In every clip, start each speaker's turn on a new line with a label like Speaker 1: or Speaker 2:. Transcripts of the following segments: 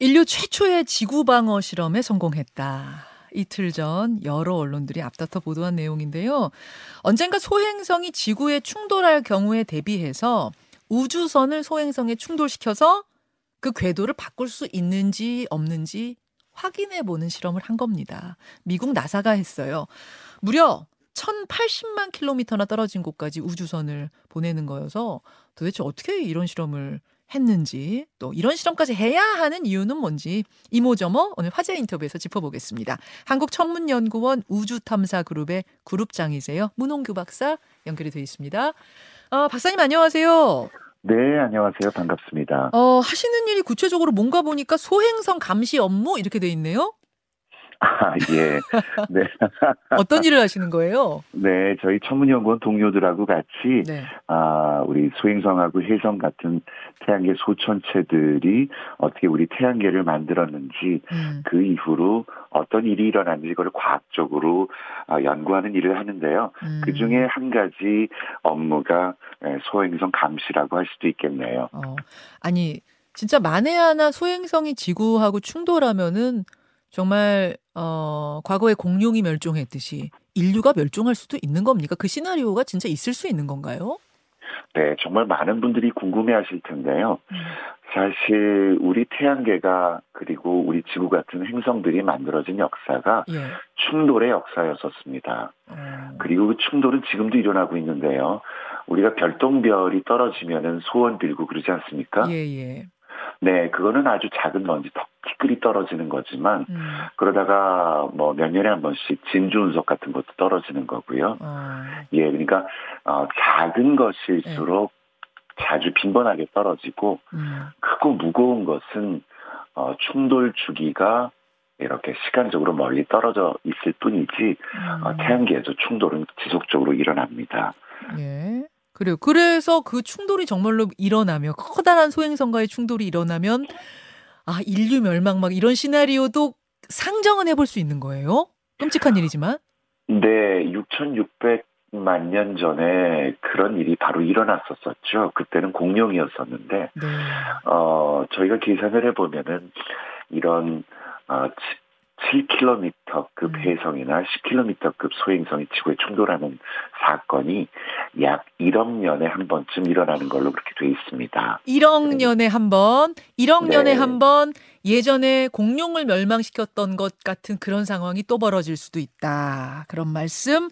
Speaker 1: 인류 최초의 지구 방어 실험에 성공했다. 이틀 전 여러 언론들이 앞다퉈 보도한 내용인데요. 언젠가 소행성이 지구에 충돌할 경우에 대비해서 우주선을 소행성에 충돌시켜서 그 궤도를 바꿀 수 있는지 없는지 확인해 보는 실험을 한 겁니다. 미국 나사가 했어요. 무려 1080만 킬로미터나 떨어진 곳까지 우주선을 보내는 거여서 도대체 어떻게 이런 실험을 했는지 또 이런 실험까지 해야 하는 이유는 뭔지 이모저모 오늘 화제 인터뷰에서 짚어보겠습니다. 한국천문연구원 우주탐사그룹의 그룹장이세요. 문홍규 박사 연결이 되어 있습니다. 어, 박사님 안녕하세요.
Speaker 2: 네, 안녕하세요. 반갑습니다.
Speaker 1: 어, 하시는 일이 구체적으로 뭔가 보니까 소행성 감시 업무 이렇게 돼 있네요.
Speaker 2: 아, 예. 네.
Speaker 1: 어떤 일을 하시는 거예요?
Speaker 2: 네, 저희 천문연구원 동료들하고 같이
Speaker 1: 네.
Speaker 2: 아, 우리 소행성하고 혜성 같은 태양계 소천체들이 어떻게 우리 태양계를 만들었는지
Speaker 1: 음.
Speaker 2: 그 이후로 어떤 일이 일어났는지 그걸 과학적으로 아, 연구하는 일을 하는데요.
Speaker 1: 음.
Speaker 2: 그 중에 한 가지 업무가 예, 소행성 감시라고 할 수도 있겠네요.
Speaker 1: 어, 아니 진짜 만에 하나 소행성이 지구하고 충돌하면은 정말 어, 과거에 공룡이 멸종했듯이 인류가 멸종할 수도 있는 겁니까? 그 시나리오가 진짜 있을 수 있는 건가요?
Speaker 2: 네, 정말 많은 분들이 궁금해하실 텐데요.
Speaker 1: 음.
Speaker 2: 사실 우리 태양계가 그리고 우리 지구 같은 행성들이 만들어진 역사가
Speaker 1: 예.
Speaker 2: 충돌의 역사였었습니다.
Speaker 1: 어,
Speaker 2: 그리고 그 충돌은 지금도 일어나고 있는데요. 우리가 별똥별이 떨어지면은 소원 빌고 그러지 않습니까?
Speaker 1: 예, 예.
Speaker 2: 네, 그거는 아주 작은 먼지, 턱 티끌이 떨어지는 거지만
Speaker 1: 음.
Speaker 2: 그러다가 뭐 몇 년에 한 번씩 진주 운석 같은 것도 떨어지는 거고요.
Speaker 1: 어,
Speaker 2: 예, 그러니까 어, 작은 것일수록 자주 빈번하게 떨어지고
Speaker 1: 음.
Speaker 2: 크고 무거운 것은 어, 충돌 주기가 이렇게 시간적으로 멀리 떨어져 있을 뿐이지 어,
Speaker 1: 음.
Speaker 2: 태양계에서 충돌은 지속적으로 일어납니다.
Speaker 1: 예. 그래요. 그래서 그 충돌이 정말로 일어나면 커다란 소행성과의 충돌이 일어나면 아 인류 멸망 막 이런 시나리오도 상정은 해볼 수 있는 거예요. 끔찍한 일이지만.
Speaker 2: 네, 6,600만 년 전에 그런 일이 바로 일어났었었죠. 그때는 공룡이었었는데
Speaker 1: 네.
Speaker 2: 어, 저희가 계산을 해보면은 이런 어, 7km급
Speaker 1: 음.
Speaker 2: 해성이나 10km급 소행성이 지구에 충돌하는 사건이 약 1억 년에 한 번쯤 일어나는 걸로 그렇게 돼 있습니다.
Speaker 1: 1억 년에 한 번, 1억
Speaker 2: 네.
Speaker 1: 년에 한 번 예전에 공룡을 멸망시켰던 것 같은 그런 상황이 또 벌어질 수도 있다. 그런 말씀.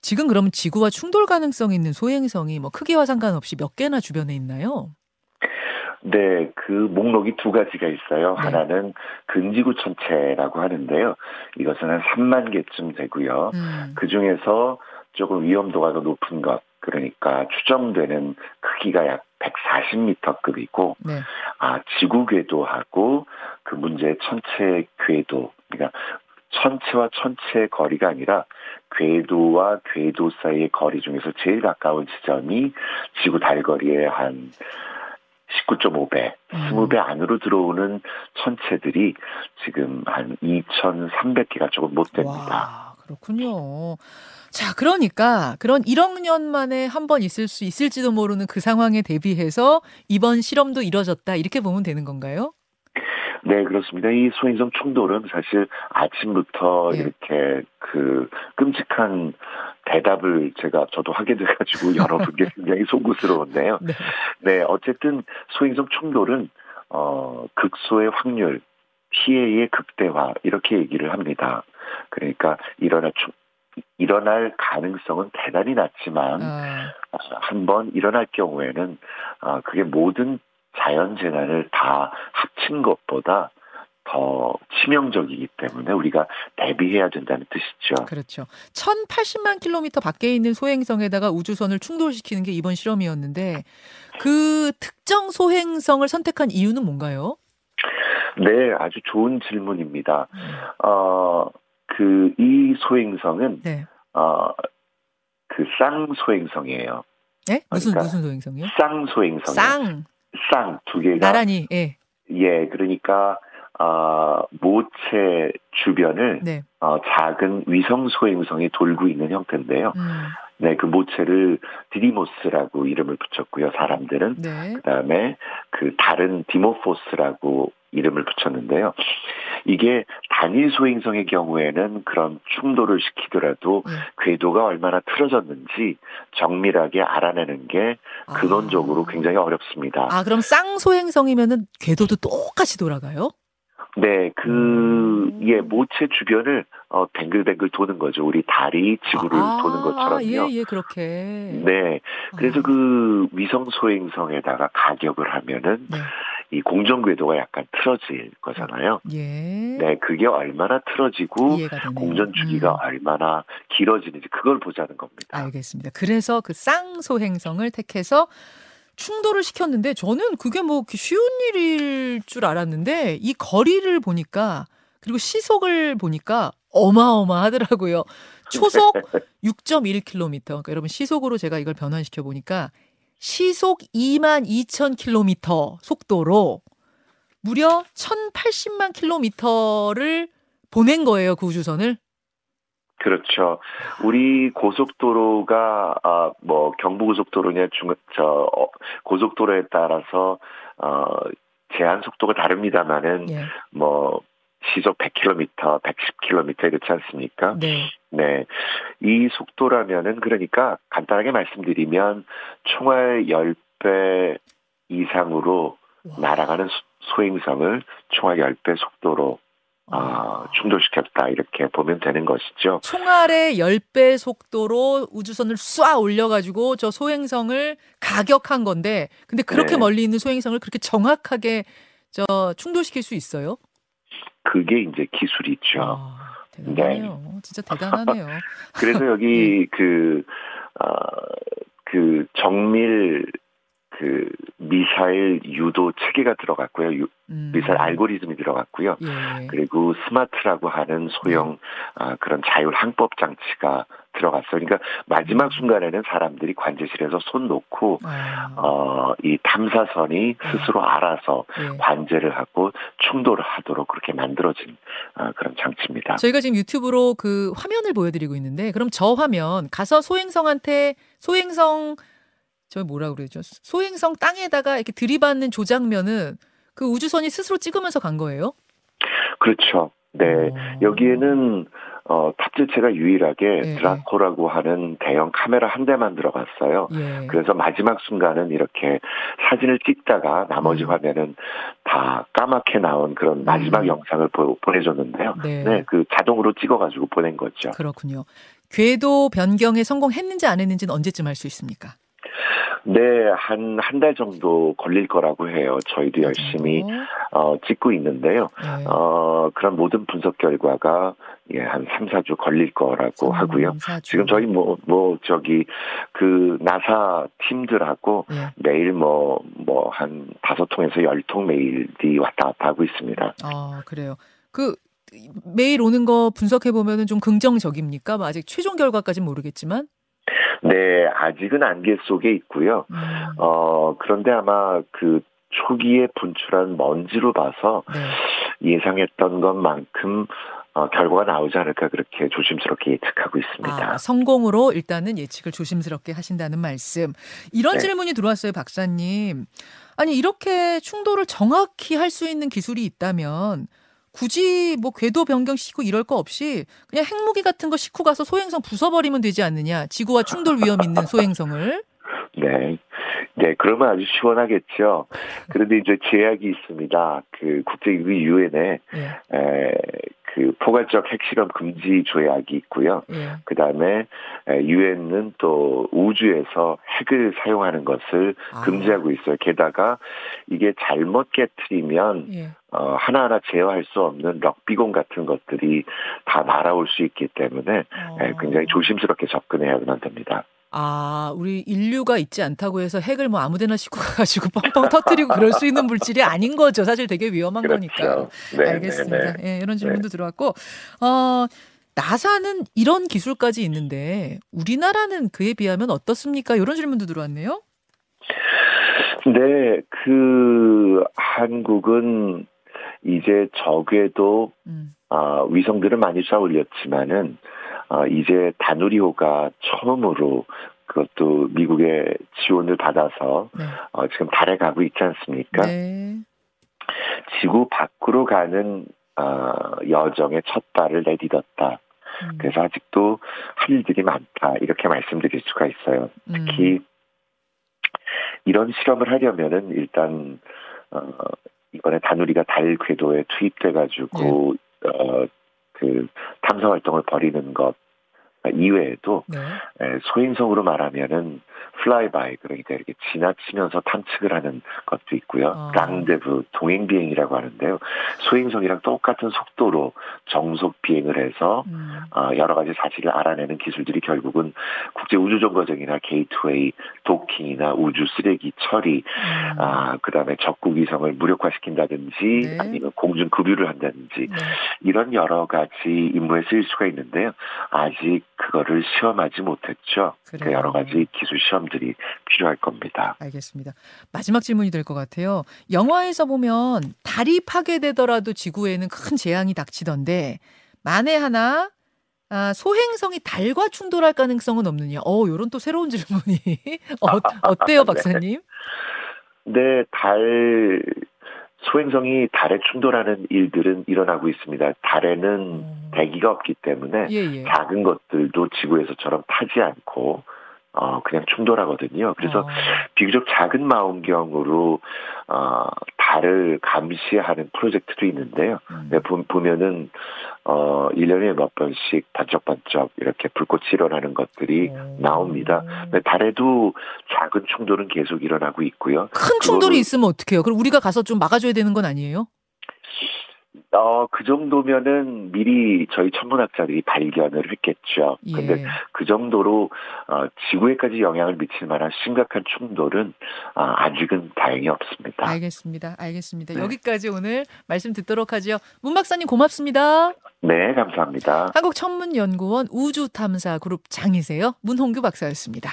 Speaker 1: 지금 그러면 지구와 충돌 가능성이 있는 소행성이 뭐 크기와 상관없이 몇 개나 주변에 있나요?
Speaker 2: 네, 그 목록이 두 가지가 있어요.
Speaker 1: 네.
Speaker 2: 하나는 근지구 천체라고 하는데요. 이것은 한 3만 개쯤 되고요.
Speaker 1: 음.
Speaker 2: 그 중에서 조금 위험도가 더 높은 것, 그러니까 추정되는 크기가 약 140m급이고,
Speaker 1: 네.
Speaker 2: 아, 지구 궤도하고 그 문제의 천체 궤도, 그러니까 천체와 천체의 거리가 아니라 궤도와 궤도 사이의 거리 중에서 제일 가까운 지점이 지구 달거리의 한 19.5배,
Speaker 1: 음.
Speaker 2: 20배 안으로 들어오는 천체들이 지금 한 2,300개가 조금 못 됩니다.
Speaker 1: 와, 그렇군요. 자, 그러니까 그런 1억 년 만에 한 번 있을 수 있을지도 모르는 그 상황에 대비해서 이번 실험도 이뤄졌다. 이렇게 보면 되는 건가요?
Speaker 2: 네, 그렇습니다. 이 소행성 충돌은 사실 아침부터
Speaker 1: 예.
Speaker 2: 이렇게 그 끔찍한 대답을 제가 저도 하게 돼가지고 여러분께 굉장히 송구스러운데요.
Speaker 1: 네.
Speaker 2: 네, 어쨌든 소행성 충돌은 어 극소의 확률, 피해의 극대화 이렇게 얘기를 합니다. 그러니까 일어날 충 일어날 가능성은 대단히 낮지만
Speaker 1: 아,
Speaker 2: 한번 일어날 경우에는 아, 그게 모든 자연 재난을 다 합친 것보다 더 치명적이기 때문에 우리가 대비해야 된다는 뜻이죠.
Speaker 1: 그렇죠. 1080만 킬로미터 밖에 있는 소행성에다가 우주선을 충돌시키는 게 이번 실험이었는데 그 특정 소행성을 선택한 이유는 뭔가요?
Speaker 2: 네, 아주 좋은 질문입니다. 어, 그 이 소행성은
Speaker 1: 네.
Speaker 2: 어, 그 쌍소행성이에요.
Speaker 1: 네? 무슨
Speaker 2: 그러니까
Speaker 1: 무슨 소행성이요?
Speaker 2: 쌍소행성.
Speaker 1: 쌍
Speaker 2: 쌍 두 개가
Speaker 1: 나란히 예.
Speaker 2: 예, 그러니까 어, 모체 주변을
Speaker 1: 네.
Speaker 2: 어, 작은 위성 소행성이 돌고 있는 형태인데요.
Speaker 1: 음.
Speaker 2: 네, 그 모체를 디디모스라고 이름을 붙였고요. 사람들은
Speaker 1: 네.
Speaker 2: 그다음에 그 다른 디모포스라고 이름을 붙였는데요. 이게 단일 소행성의 경우에는 그런 충돌을 시키더라도
Speaker 1: 예.
Speaker 2: 궤도가 얼마나 틀어졌는지 정밀하게 알아내는 게 근원적으로
Speaker 1: 아.
Speaker 2: 굉장히 어렵습니다.
Speaker 1: 아, 그럼 쌍소행성이면은 궤도도 똑같이 돌아가요?
Speaker 2: 네, 그,
Speaker 1: 음.
Speaker 2: 예, 모체 주변을, 어, 뱅글뱅글 도는 거죠. 우리 달이 지구를
Speaker 1: 아,
Speaker 2: 도는 것처럼요.
Speaker 1: 예, 예, 그렇게.
Speaker 2: 네. 그래서
Speaker 1: 아,
Speaker 2: 그그 위성 소행성에다가 가격을 하면은
Speaker 1: 네.
Speaker 2: 이 공정 궤도가 약간 틀어질 거잖아요.
Speaker 1: 예.
Speaker 2: 네, 그게 얼마나 틀어지고. 공전 주기가
Speaker 1: 음.
Speaker 2: 얼마나 길어지는지 그걸 보자는 겁니다.
Speaker 1: 알겠습니다. 그래서 그 쌍소행성을 택해서 충돌을 시켰는데 저는 그게 뭐 쉬운 일일 줄 알았는데 이 거리를 보니까 그리고 시속을 보니까 어마어마하더라고요. 초속 6.1km. 그러니까 여러분 시속으로 제가 이걸 변환시켜 보니까 시속 2만 2천 km 속도로 무려 1,080만 km를 보낸 거예요, 그 우주선을.
Speaker 2: 그렇죠. 우리 고속도로가 아 뭐 경부고속도로냐 중저 어, 고속도로에 따라서 어 제한 속도가 다릅니다만은
Speaker 1: 예.
Speaker 2: 뭐 시속 100km, 110km 이렇지 않습니까?
Speaker 1: 네.
Speaker 2: 네. 이 속도라면은 그러니까 간단하게 말씀드리면 총알 10배 이상으로
Speaker 1: 와.
Speaker 2: 날아가는 소- 소행성을 총알 10배 속도로 아, 충돌시켰다 이렇게 보면 되는 것이죠.
Speaker 1: 총알의 10배 속도로 우주선을 쏴 올려가지고 저 소행성을 가격한 건데, 근데 그렇게
Speaker 2: 네.
Speaker 1: 멀리 있는 소행성을 그렇게 정확하게 저 충돌시킬 수 있어요?
Speaker 2: 그게 이제 기술이죠.
Speaker 1: 아, 대단하네요. 진짜 대단하네요.
Speaker 2: 그래서 여기 그, 어, 그 정밀 그 미사일 유도 체계가 들어갔고요. 유-
Speaker 1: 음.
Speaker 2: 미사일 알고리즘이 들어갔고요.
Speaker 1: 예.
Speaker 2: 그리고 스마트라고 하는 소형 아, 그런 자율 항법 장치가 들어갔어요. 그러니까 마지막 순간에는 사람들이 관제실에서 손 놓고
Speaker 1: 아,
Speaker 2: 어, 이 탐사선이 스스로 알아서
Speaker 1: 예.
Speaker 2: 관제를 하고 충돌을 하도록 그렇게 만들어진 아, 그런 장치입니다.
Speaker 1: 저희가 지금 유튜브로 그 화면을 보여드리고 있는데, 그럼 저 화면 가서 소행성한테 소행성 저 뭐라 그러죠? 소행성 땅에다가 이렇게 들이받는 조장면은 그 우주선이 스스로 찍으면서 간 거예요?
Speaker 2: 그렇죠. 네.
Speaker 1: 어.
Speaker 2: 여기에는 어, 탑재체가 유일하게
Speaker 1: 예,
Speaker 2: 드라코라고 하는 대형 카메라 한 대만 들어갔어요.
Speaker 1: 예.
Speaker 2: 그래서 마지막 순간은 이렇게 사진을 찍다가 나머지
Speaker 1: 음.
Speaker 2: 화면은 다 까맣게 나온 그런 마지막
Speaker 1: 음.
Speaker 2: 영상을 보, 내줬는데요
Speaker 1: 네.
Speaker 2: 네, 그 자동으로 찍어가지고 보낸 거죠.
Speaker 1: 그렇군요. 궤도 변경에 성공했는지 안 했는지는 언제쯤 알 수 있습니까?
Speaker 2: 네, 한, 한 달 정도 걸릴 거라고 해요. 저희도 열심히, 어, 찍고 있는데요.
Speaker 1: 네.
Speaker 2: 어, 그런 모든 분석 결과가, 예, 한 3, 4주 걸릴 거라고 하고요. 지금 저희 뭐, 뭐, 저기, 그, 나사 팀들하고
Speaker 1: 예.
Speaker 2: 매일 뭐, 뭐, 한 다섯 통에서 열 통 메일이 왔다 갔다 하고 있습니다.
Speaker 1: 아 그래요. 그 매일 오는 거 분석해 보면은 좀 긍정적입니까? 뭐 아직 최종 결과까지는 모르겠지만.
Speaker 2: 네, 아직은 안개 속에 있고요.
Speaker 1: 음,
Speaker 2: 어, 그런데 아마 그 초기에 분출한 먼지로 봐서
Speaker 1: 네.
Speaker 2: 예상했던 것만큼 어, 결과가 나오지 않을까 그렇게 조심스럽게 예측하고 있습니다.
Speaker 1: 아, 성공으로 일단은 예측을 조심스럽게 하신다는 말씀. 이런
Speaker 2: 네.
Speaker 1: 질문이 들어왔어요, 박사님. 아니 이렇게 충돌을 정확히 할 수 있는 기술이 있다면 굳이 뭐 궤도 변경 시키고 이럴 거 없이 그냥 핵무기 같은 거 싣고 가서 소행성 부숴버리면 되지 않느냐? 지구와 충돌 위험 있는 소행성을.
Speaker 2: 네. 네, 그러면 아주 시원하겠죠. 그런데 이제 제약이 있습니다. 그 국제기구 유엔에
Speaker 1: 예,
Speaker 2: 에, 그 포괄적 핵실험 금지 조약이 있고요.
Speaker 1: 예.
Speaker 2: 그 다음에 유엔은 또 우주에서 핵을 사용하는 것을
Speaker 1: 아.
Speaker 2: 금지하고 있어요. 게다가 이게 잘못 깨트리면
Speaker 1: 예.
Speaker 2: 어, 하나하나 제어할 수 없는 럭비공 같은 것들이 다 날아올 수 있기 때문에 에, 굉장히
Speaker 1: 어.
Speaker 2: 조심스럽게 접근해야만 됩니다.
Speaker 1: 아, 우리 인류가 있지 않다고 해서 핵을 뭐 아무데나 싣고 가가지고 뻥뻥 터트리고 그럴 수 있는 물질이 아닌 거죠. 사실 되게 위험한 거니까.
Speaker 2: 그렇죠. 네,
Speaker 1: 알겠습니다.
Speaker 2: 네, 네.
Speaker 1: 예, 이런 질문도 들어왔고, 어, 나사는 이런 기술까지 있는데 우리나라는 그에 비하면 어떻습니까? 이런 질문도 들어왔네요.
Speaker 2: 네, 그 한국은 이제 적외도
Speaker 1: 음,
Speaker 2: 아, 위성들을 많이 쏴 올렸지만은 어, 이제 다누리호가 처음으로 그것도 미국의 지원을 받아서
Speaker 1: 네.
Speaker 2: 어, 지금 달에 가고 있지 않습니까?
Speaker 1: 네.
Speaker 2: 지구 밖으로 가는 어, 여정의 첫 발을 내딛었다.
Speaker 1: 음.
Speaker 2: 그래서 아직도 할 일들이 많다 이렇게 말씀드릴 수가 있어요. 특히 이런 실험을 하려면은 일단 어, 이번에 다누리가 달 궤도에 투입돼 가지고 어, 그 탐사 활동을 벌이는 것 이외에도
Speaker 1: 네.
Speaker 2: 에, 소행성으로 말하면은 flyby 그러니까 이렇게 지나치면서 탐측을 하는 것도 있고요.
Speaker 1: 아.
Speaker 2: 랑데부 동행 비행이라고 하는데요. 소행성이랑 똑같은 속도로 정속 비행을 해서
Speaker 1: 음.
Speaker 2: 어, 여러 가지 사실을 알아내는 기술들이 결국은 국제 우주 정거장이나 게이트웨이, 도킹이나 우주 쓰레기 처리,
Speaker 1: 음.
Speaker 2: 아 그다음에 적국 위성을 무력화시킨다든지
Speaker 1: 네.
Speaker 2: 아니면 공중 급유를 한다든지
Speaker 1: 네.
Speaker 2: 이런 여러 가지 임무에 쓰일 수가 있는데요. 아직 그거를 시험하지 못했죠. 그
Speaker 1: 그래요.
Speaker 2: 여러 가지 기술 시험들이 필요할 겁니다.
Speaker 1: 알겠습니다. 마지막 질문이 될 것 같아요. 영화에서 보면 달이 파괴되더라도 지구에는 큰 재앙이 닥치던데 만에 하나 아, 소행성이 달과 충돌할 가능성은 없느냐? 어, 요런 또 새로운 질문이 어, 어때요,
Speaker 2: 네.
Speaker 1: 박사님?
Speaker 2: 근데 달 소행성이 달에 충돌하는 일들은 일어나고 있습니다. 달에는
Speaker 1: 음.
Speaker 2: 대기가 없기 때문에
Speaker 1: 예, 예.
Speaker 2: 작은 것들도 지구에서처럼 타지 않고 어 그냥 충돌하거든요. 그래서
Speaker 1: 어,
Speaker 2: 비교적 작은 망원경으로 어 달을 감시하는 프로젝트도 있는데요.
Speaker 1: 음.
Speaker 2: 네, 보- 보면은 어 1년에 몇 번씩 반짝반짝 이렇게 불꽃이 일어나는 것들이
Speaker 1: 오.
Speaker 2: 나옵니다. 네, 달에도 작은 충돌은 계속 일어나고 있고요.
Speaker 1: 큰 충돌이
Speaker 2: 그거를-
Speaker 1: 있으면 어떡해요? 그럼 우리가 가서 좀 막아줘야 되는 건 아니에요?
Speaker 2: 어, 그 정도면은 미리 저희 천문학자들이 발견을 했겠죠. 근데
Speaker 1: 예.
Speaker 2: 그 정도로 어, 지구에까지 영향을 미칠 만한 심각한 충돌은 아, 아직은 다행히 없습니다.
Speaker 1: 알겠습니다. 알겠습니다.
Speaker 2: 네.
Speaker 1: 여기까지 오늘 말씀 듣도록 하죠. 문 박사님 고맙습니다.
Speaker 2: 네, 감사합니다.
Speaker 1: 한국천문연구원 우주탐사 그룹 장이세요. 문홍규 박사였습니다.